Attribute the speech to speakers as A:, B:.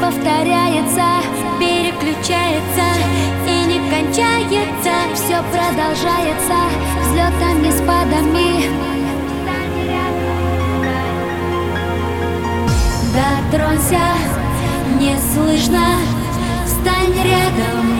A: Повторяется, переключается и не кончается. Все продолжается взлетами, спадами. Дотронься, не слышно, встань рядом,